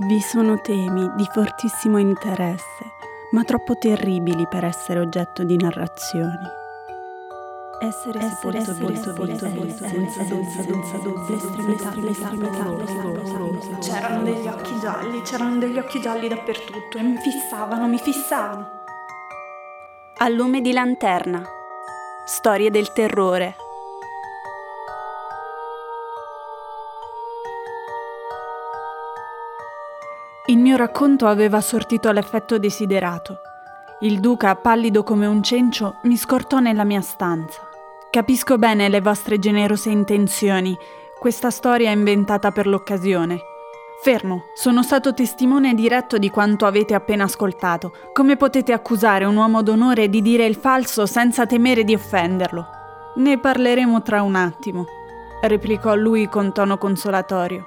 Vi sono temi di fortissimo interesse, ma troppo terribili per essere oggetto di narrazioni. Essere essere sepolto volto volto senza senza senza l'estremità l'estremità C'erano degli occhi gialli, c'erano degli occhi gialli dappertutto e mi fissavano, mi fissavano. A lume di lanterna. Storie del terrore. Il mio racconto aveva sortito l'effetto desiderato. Il duca, pallido come un cencio, mi scortò nella mia stanza. Capisco bene le vostre generose intenzioni. Questa storia è inventata per l'occasione. Fermo, sono stato testimone diretto di quanto avete appena ascoltato. Come potete accusare un uomo d'onore di dire il falso senza temere di offenderlo? Ne parleremo tra un attimo, replicò lui con tono consolatorio.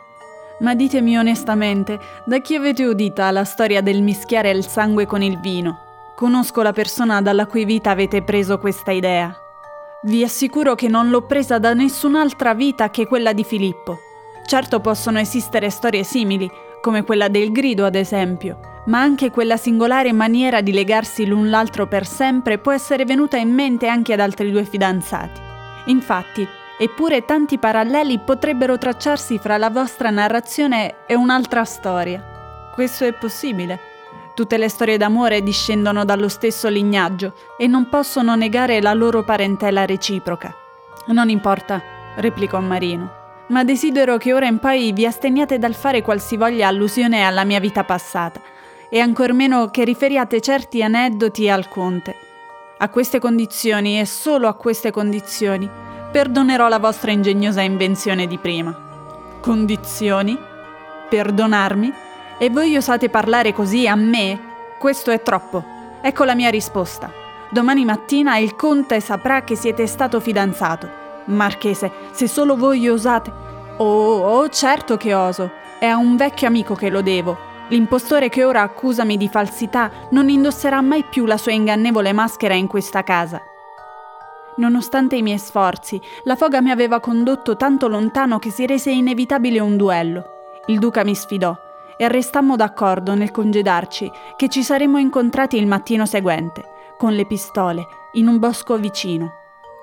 Ma ditemi onestamente, da chi avete udita la storia del mischiare il sangue con il vino? Conosco la persona dalla cui vita avete preso questa idea. Vi assicuro che non l'ho presa da nessun'altra vita che quella di Filippo. Certo possono esistere storie simili, come quella del grido ad esempio, ma anche quella singolare maniera di legarsi l'un l'altro per sempre può essere venuta in mente anche ad altri due fidanzati. Infatti, Eppure tanti paralleli potrebbero tracciarsi fra la vostra narrazione e un'altra storia. Questo è possibile. Tutte le storie d'amore discendono dallo stesso lignaggio e non possono negare la loro parentela reciproca. Non importa, replicò Marino, ma desidero che ora in poi vi asteniate dal fare qualsivoglia allusione alla mia vita passata e ancor meno che riferiate certi aneddoti al conte. A queste condizioni e solo a queste condizioni perdonerò la vostra ingegnosa invenzione di prima. Condizioni? Perdonarmi? E voi osate parlare così a me? Questo è troppo. Ecco la mia risposta. Domani mattina il conte saprà che siete stato fidanzato. Marchese, se solo voi osate... Oh, oh, certo che oso. È a un vecchio amico che lo devo. L'impostore che ora accusami di falsità non indosserà mai più la sua ingannevole maschera in questa casa. Nonostante i miei sforzi, la foga mi aveva condotto tanto lontano che si rese inevitabile un duello. Il duca mi sfidò e restammo d'accordo nel congedarci che ci saremmo incontrati il mattino seguente, con le pistole, in un bosco vicino.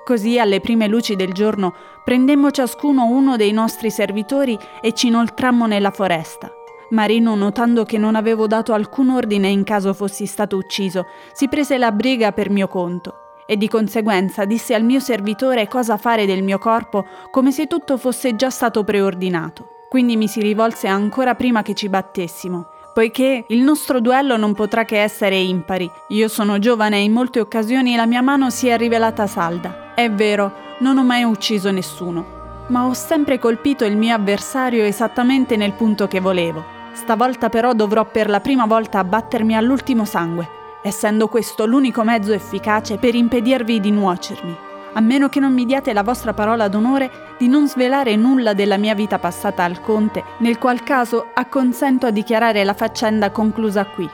Così, alle prime luci del giorno, prendemmo ciascuno uno dei nostri servitori e ci inoltrammo nella foresta. Marino, notando che non avevo dato alcun ordine in caso fossi stato ucciso, si prese la briga per mio conto e di conseguenza disse al mio servitore cosa fare del mio corpo come se tutto fosse già stato preordinato. Quindi mi si rivolse ancora prima che ci battessimo, poiché il nostro duello non potrà che essere impari. Io sono giovane e in molte occasioni la mia mano si è rivelata salda. È vero, non ho mai ucciso nessuno, ma ho sempre colpito il mio avversario esattamente nel punto che volevo. Stavolta però dovrò per la prima volta abbattermi all'ultimo sangue essendo questo l'unico mezzo efficace per impedirvi di nuocermi, a meno che non mi diate la vostra parola d'onore di non svelare nulla della mia vita passata al conte, nel qual caso acconsento a dichiarare la faccenda conclusa qui.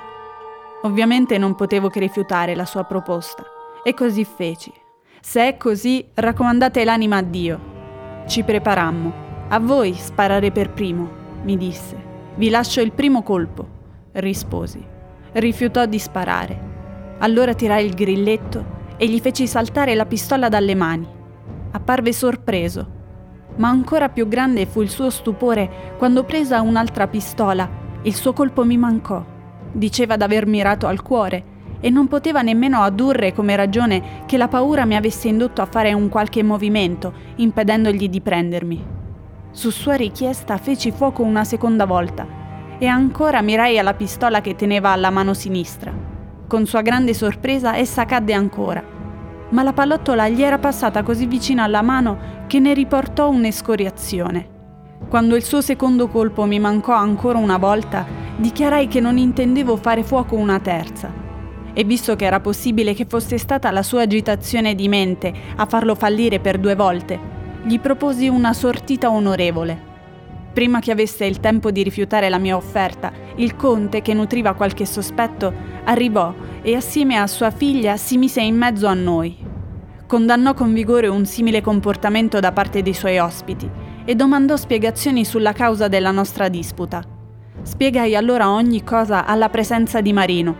Ovviamente non potevo che rifiutare la sua proposta, e così feci. Se è così, raccomandate l'anima a Dio. Ci preparammo. A voi sparare per primo, mi disse. Vi lascio il primo colpo, risposi rifiutò di sparare. Allora tirai il grilletto e gli feci saltare la pistola dalle mani. Apparve sorpreso, ma ancora più grande fu il suo stupore quando presa un'altra pistola, il suo colpo mi mancò. Diceva d'aver mirato al cuore e non poteva nemmeno addurre come ragione che la paura mi avesse indotto a fare un qualche movimento, impedendogli di prendermi. Su sua richiesta feci fuoco una seconda volta e ancora mirai alla pistola che teneva alla mano sinistra. Con sua grande sorpresa essa cadde ancora, ma la pallottola gli era passata così vicina alla mano che ne riportò un'escoriazione. Quando il suo secondo colpo mi mancò ancora una volta, dichiarai che non intendevo fare fuoco una terza. E visto che era possibile che fosse stata la sua agitazione di mente a farlo fallire per due volte, gli proposi una sortita onorevole. Prima che avesse il tempo di rifiutare la mia offerta, il conte, che nutriva qualche sospetto, arrivò e assieme a sua figlia si mise in mezzo a noi. Condannò con vigore un simile comportamento da parte dei suoi ospiti e domandò spiegazioni sulla causa della nostra disputa. Spiegai allora ogni cosa alla presenza di Marino,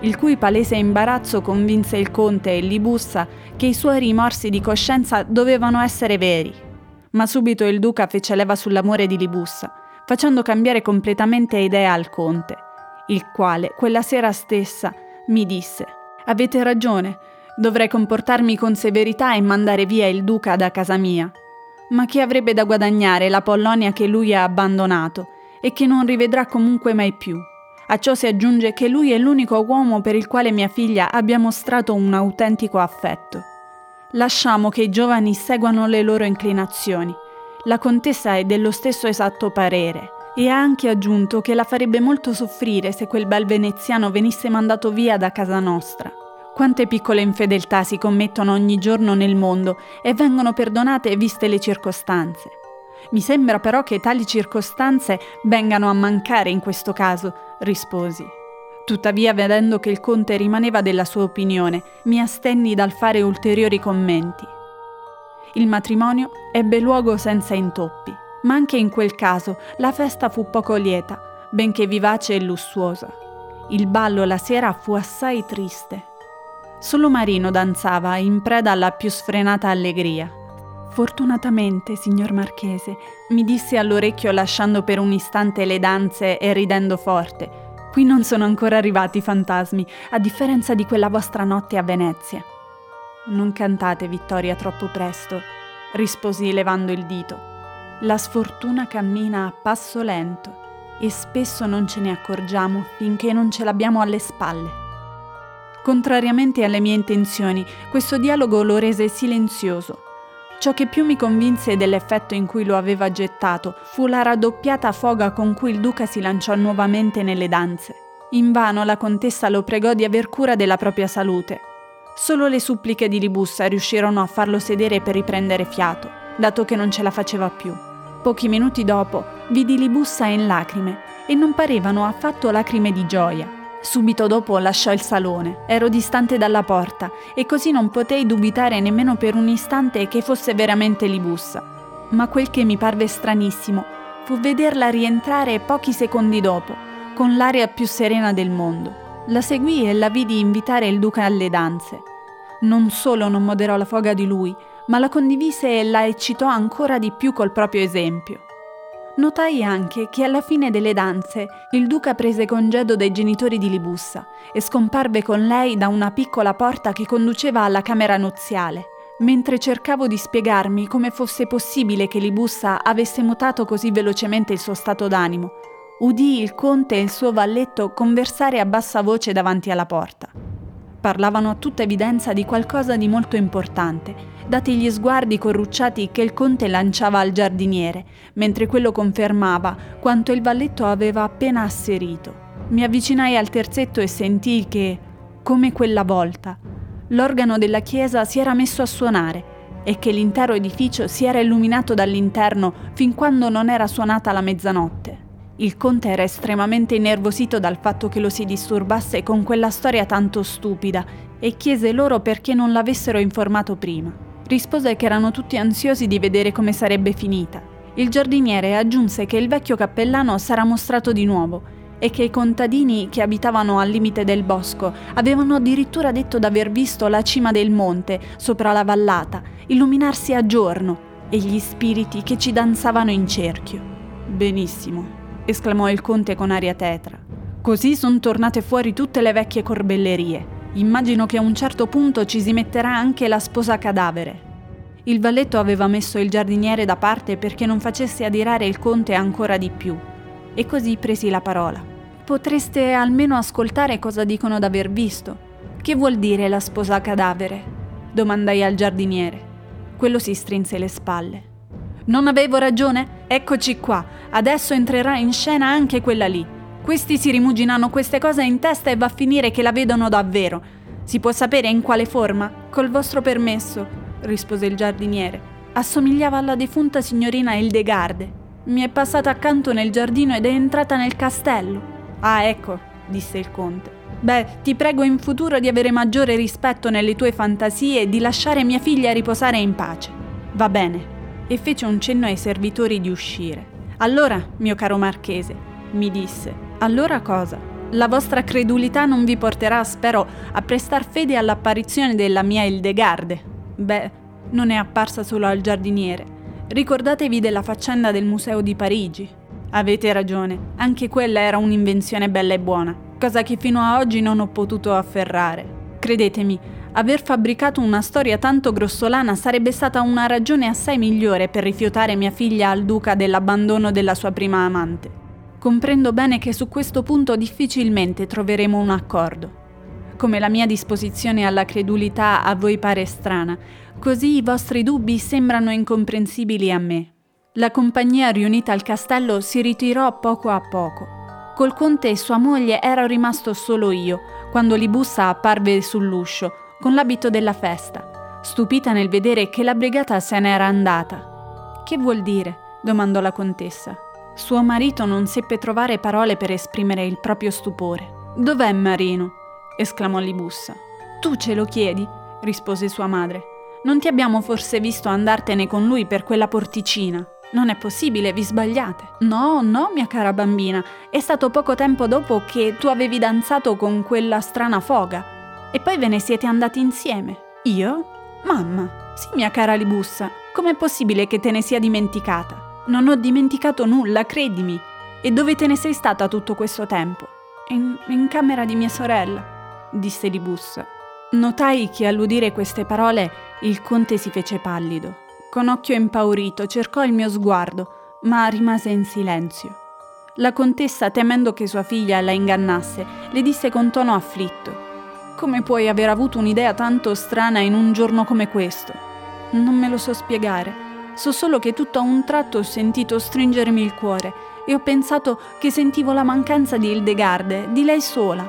il cui palese imbarazzo convinse il conte e Libussa che i suoi rimorsi di coscienza dovevano essere veri. Ma subito il duca fece leva sull'amore di Libussa, facendo cambiare completamente idea al conte, il quale, quella sera stessa, mi disse Avete ragione, dovrei comportarmi con severità e mandare via il duca da casa mia. Ma chi avrebbe da guadagnare la Pollonia che lui ha abbandonato e che non rivedrà comunque mai più? A ciò si aggiunge che lui è l'unico uomo per il quale mia figlia abbia mostrato un autentico affetto. Lasciamo che i giovani seguano le loro inclinazioni. La contessa è dello stesso esatto parere e ha anche aggiunto che la farebbe molto soffrire se quel bel veneziano venisse mandato via da casa nostra. Quante piccole infedeltà si commettono ogni giorno nel mondo e vengono perdonate viste le circostanze. Mi sembra però che tali circostanze vengano a mancare in questo caso, risposi. Tuttavia, vedendo che il conte rimaneva della sua opinione, mi astenni dal fare ulteriori commenti. Il matrimonio ebbe luogo senza intoppi, ma anche in quel caso la festa fu poco lieta, benché vivace e lussuosa. Il ballo la sera fu assai triste. Solo Marino danzava in preda alla più sfrenata allegria. Fortunatamente, signor Marchese, mi disse all'orecchio lasciando per un istante le danze e ridendo forte. Qui non sono ancora arrivati i fantasmi, a differenza di quella vostra notte a Venezia. Non cantate, Vittoria, troppo presto, risposi levando il dito. La sfortuna cammina a passo lento e spesso non ce ne accorgiamo finché non ce l'abbiamo alle spalle. Contrariamente alle mie intenzioni, questo dialogo lo rese silenzioso Ciò che più mi convinse dell'effetto in cui lo aveva gettato fu la raddoppiata foga con cui il duca si lanciò nuovamente nelle danze. Invano la contessa lo pregò di aver cura della propria salute. Solo le suppliche di Libussa riuscirono a farlo sedere per riprendere fiato, dato che non ce la faceva più. Pochi minuti dopo vidi Libussa in lacrime, e non parevano affatto lacrime di gioia, Subito dopo lasciò il salone, ero distante dalla porta e così non potei dubitare nemmeno per un istante che fosse veramente Libussa. Ma quel che mi parve stranissimo fu vederla rientrare pochi secondi dopo, con l'aria più serena del mondo. La seguì e la vidi invitare il duca alle danze. Non solo non moderò la foga di lui, ma la condivise e la eccitò ancora di più col proprio esempio. Notai anche che alla fine delle danze il duca prese congedo dai genitori di Libussa e scomparve con lei da una piccola porta che conduceva alla camera nuziale. Mentre cercavo di spiegarmi come fosse possibile che Libussa avesse mutato così velocemente il suo stato d'animo, udii il conte e il suo valletto conversare a bassa voce davanti alla porta. Parlavano a tutta evidenza di qualcosa di molto importante dati gli sguardi corrucciati che il conte lanciava al giardiniere, mentre quello confermava quanto il valletto aveva appena asserito. Mi avvicinai al terzetto e sentii che, come quella volta, l'organo della chiesa si era messo a suonare e che l'intero edificio si era illuminato dall'interno fin quando non era suonata la mezzanotte. Il conte era estremamente innervosito dal fatto che lo si disturbasse con quella storia tanto stupida e chiese loro perché non l'avessero informato prima rispose che erano tutti ansiosi di vedere come sarebbe finita. Il giardiniere aggiunse che il vecchio cappellano sarà mostrato di nuovo e che i contadini che abitavano al limite del bosco avevano addirittura detto d'aver visto la cima del monte, sopra la vallata, illuminarsi a giorno e gli spiriti che ci danzavano in cerchio. Benissimo, esclamò il conte con aria tetra. Così sono tornate fuori tutte le vecchie corbellerie. Immagino che a un certo punto ci si metterà anche la sposa cadavere. Il valletto aveva messo il giardiniere da parte perché non facesse adirare il conte ancora di più, e così presi la parola. Potreste almeno ascoltare cosa dicono d'aver visto. Che vuol dire la sposa cadavere? domandai al giardiniere. Quello si strinse le spalle. Non avevo ragione? Eccoci qua. Adesso entrerà in scena anche quella lì. Questi si rimuginano queste cose in testa e va a finire che la vedono davvero. Si può sapere in quale forma? Col vostro permesso, rispose il giardiniere. Assomigliava alla defunta signorina Hildegarde. Mi è passata accanto nel giardino ed è entrata nel castello. Ah, ecco, disse il conte. Beh, ti prego in futuro di avere maggiore rispetto nelle tue fantasie e di lasciare mia figlia riposare in pace. Va bene. E fece un cenno ai servitori di uscire. Allora, mio caro marchese, mi disse. Allora cosa? La vostra credulità non vi porterà, spero, a prestar fede all'apparizione della mia Hildegarde. Beh, non è apparsa solo al giardiniere. Ricordatevi della faccenda del museo di Parigi. Avete ragione, anche quella era un'invenzione bella e buona, cosa che fino a oggi non ho potuto afferrare. Credetemi, aver fabbricato una storia tanto grossolana sarebbe stata una ragione assai migliore per rifiutare mia figlia al duca dell'abbandono della sua prima amante. Comprendo bene che su questo punto difficilmente troveremo un accordo. Come la mia disposizione alla credulità a voi pare strana, così i vostri dubbi sembrano incomprensibili a me. La compagnia riunita al castello si ritirò poco a poco. Col conte e sua moglie ero rimasto solo io, quando Libussa apparve sull'uscio, con l'abito della festa, stupita nel vedere che la brigata se n'era andata. Che vuol dire? domandò la contessa. Suo marito non seppe trovare parole per esprimere il proprio stupore. Dov'è Marino? esclamò Libussa. Tu ce lo chiedi? rispose sua madre. Non ti abbiamo forse visto andartene con lui per quella porticina? Non è possibile, vi sbagliate. No, no, mia cara bambina, è stato poco tempo dopo che tu avevi danzato con quella strana foga. E poi ve ne siete andati insieme. Io? Mamma. Sì, mia cara Libussa, com'è possibile che te ne sia dimenticata? Non ho dimenticato nulla, credimi. E dove te ne sei stata tutto questo tempo? In, in camera di mia sorella, disse Libussa. Notai che all'udire queste parole il conte si fece pallido. Con occhio impaurito cercò il mio sguardo, ma rimase in silenzio. La contessa, temendo che sua figlia la ingannasse, le disse con tono afflitto: Come puoi aver avuto un'idea tanto strana in un giorno come questo? Non me lo so spiegare. So solo che tutto a un tratto ho sentito stringermi il cuore e ho pensato che sentivo la mancanza di Hildegarde, di lei sola.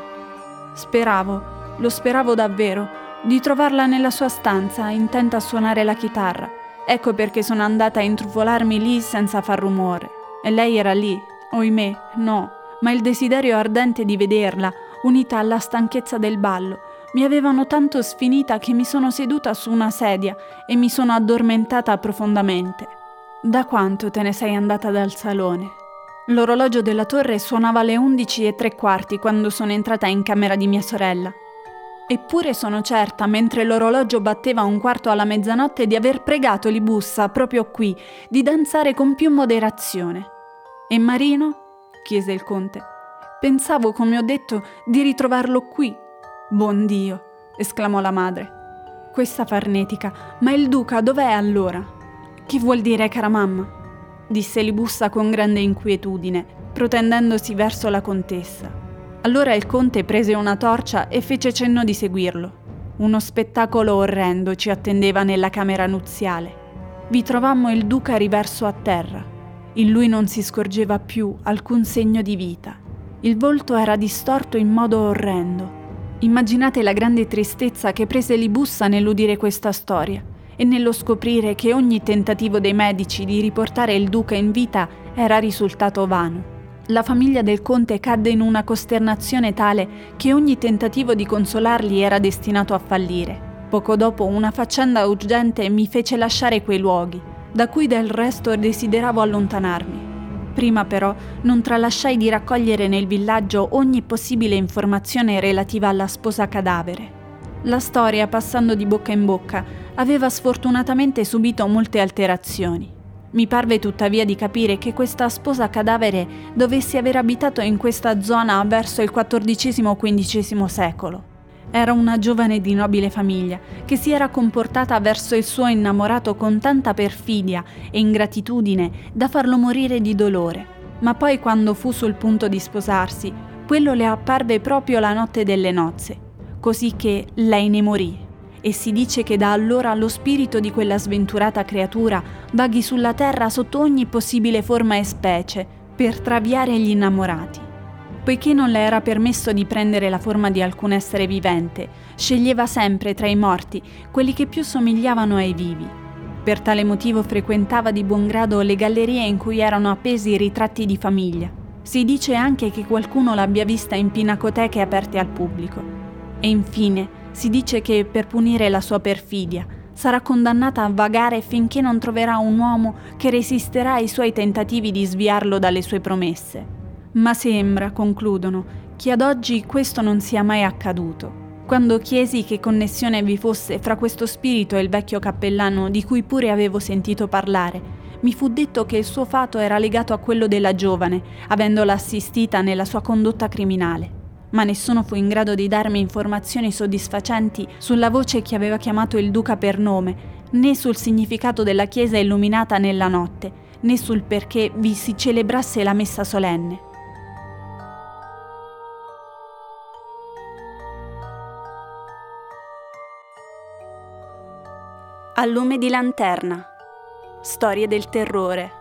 Speravo, lo speravo davvero, di trovarla nella sua stanza, intenta a suonare la chitarra. Ecco perché sono andata a intrufolarmi lì senza far rumore. E lei era lì, oimè, no, ma il desiderio ardente di vederla, unita alla stanchezza del ballo, mi avevano tanto sfinita che mi sono seduta su una sedia e mi sono addormentata profondamente. Da quanto te ne sei andata dal salone? L'orologio della torre suonava alle undici e tre quarti quando sono entrata in camera di mia sorella. Eppure sono certa, mentre l'orologio batteva un quarto alla mezzanotte, di aver pregato Libussa, proprio qui, di danzare con più moderazione. E Marino? chiese il conte. Pensavo, come ho detto, di ritrovarlo qui, Buon Dio, esclamò la madre. Questa farnetica, ma il duca dov'è allora? Che vuol dire, cara mamma? disse Libussa con grande inquietudine, protendendosi verso la contessa. Allora il conte prese una torcia e fece cenno di seguirlo. Uno spettacolo orrendo ci attendeva nella camera nuziale. Vi trovammo il duca riverso a terra. In lui non si scorgeva più alcun segno di vita. Il volto era distorto in modo orrendo Immaginate la grande tristezza che prese Libussa nell'udire questa storia e nello scoprire che ogni tentativo dei medici di riportare il duca in vita era risultato vano. La famiglia del conte cadde in una costernazione tale che ogni tentativo di consolarli era destinato a fallire. Poco dopo una faccenda urgente mi fece lasciare quei luoghi, da cui del resto desideravo allontanarmi. Prima però non tralasciai di raccogliere nel villaggio ogni possibile informazione relativa alla sposa cadavere. La storia, passando di bocca in bocca, aveva sfortunatamente subito molte alterazioni. Mi parve tuttavia di capire che questa sposa cadavere dovesse aver abitato in questa zona verso il XIV-XV secolo. Era una giovane di nobile famiglia che si era comportata verso il suo innamorato con tanta perfidia e ingratitudine da farlo morire di dolore. Ma poi quando fu sul punto di sposarsi, quello le apparve proprio la notte delle nozze, così che lei ne morì. E si dice che da allora lo spirito di quella sventurata creatura vaghi sulla terra sotto ogni possibile forma e specie per traviare gli innamorati. Poiché non le era permesso di prendere la forma di alcun essere vivente, sceglieva sempre tra i morti quelli che più somigliavano ai vivi. Per tale motivo frequentava di buon grado le gallerie in cui erano appesi i ritratti di famiglia. Si dice anche che qualcuno l'abbia vista in pinacoteche aperte al pubblico. E infine si dice che per punire la sua perfidia sarà condannata a vagare finché non troverà un uomo che resisterà ai suoi tentativi di sviarlo dalle sue promesse. Ma sembra, concludono, che ad oggi questo non sia mai accaduto. Quando chiesi che connessione vi fosse fra questo spirito e il vecchio cappellano di cui pure avevo sentito parlare, mi fu detto che il suo fato era legato a quello della giovane, avendola assistita nella sua condotta criminale. Ma nessuno fu in grado di darmi informazioni soddisfacenti sulla voce che aveva chiamato il duca per nome, né sul significato della chiesa illuminata nella notte, né sul perché vi si celebrasse la messa solenne. A lume di lanterna. Storie del terrore.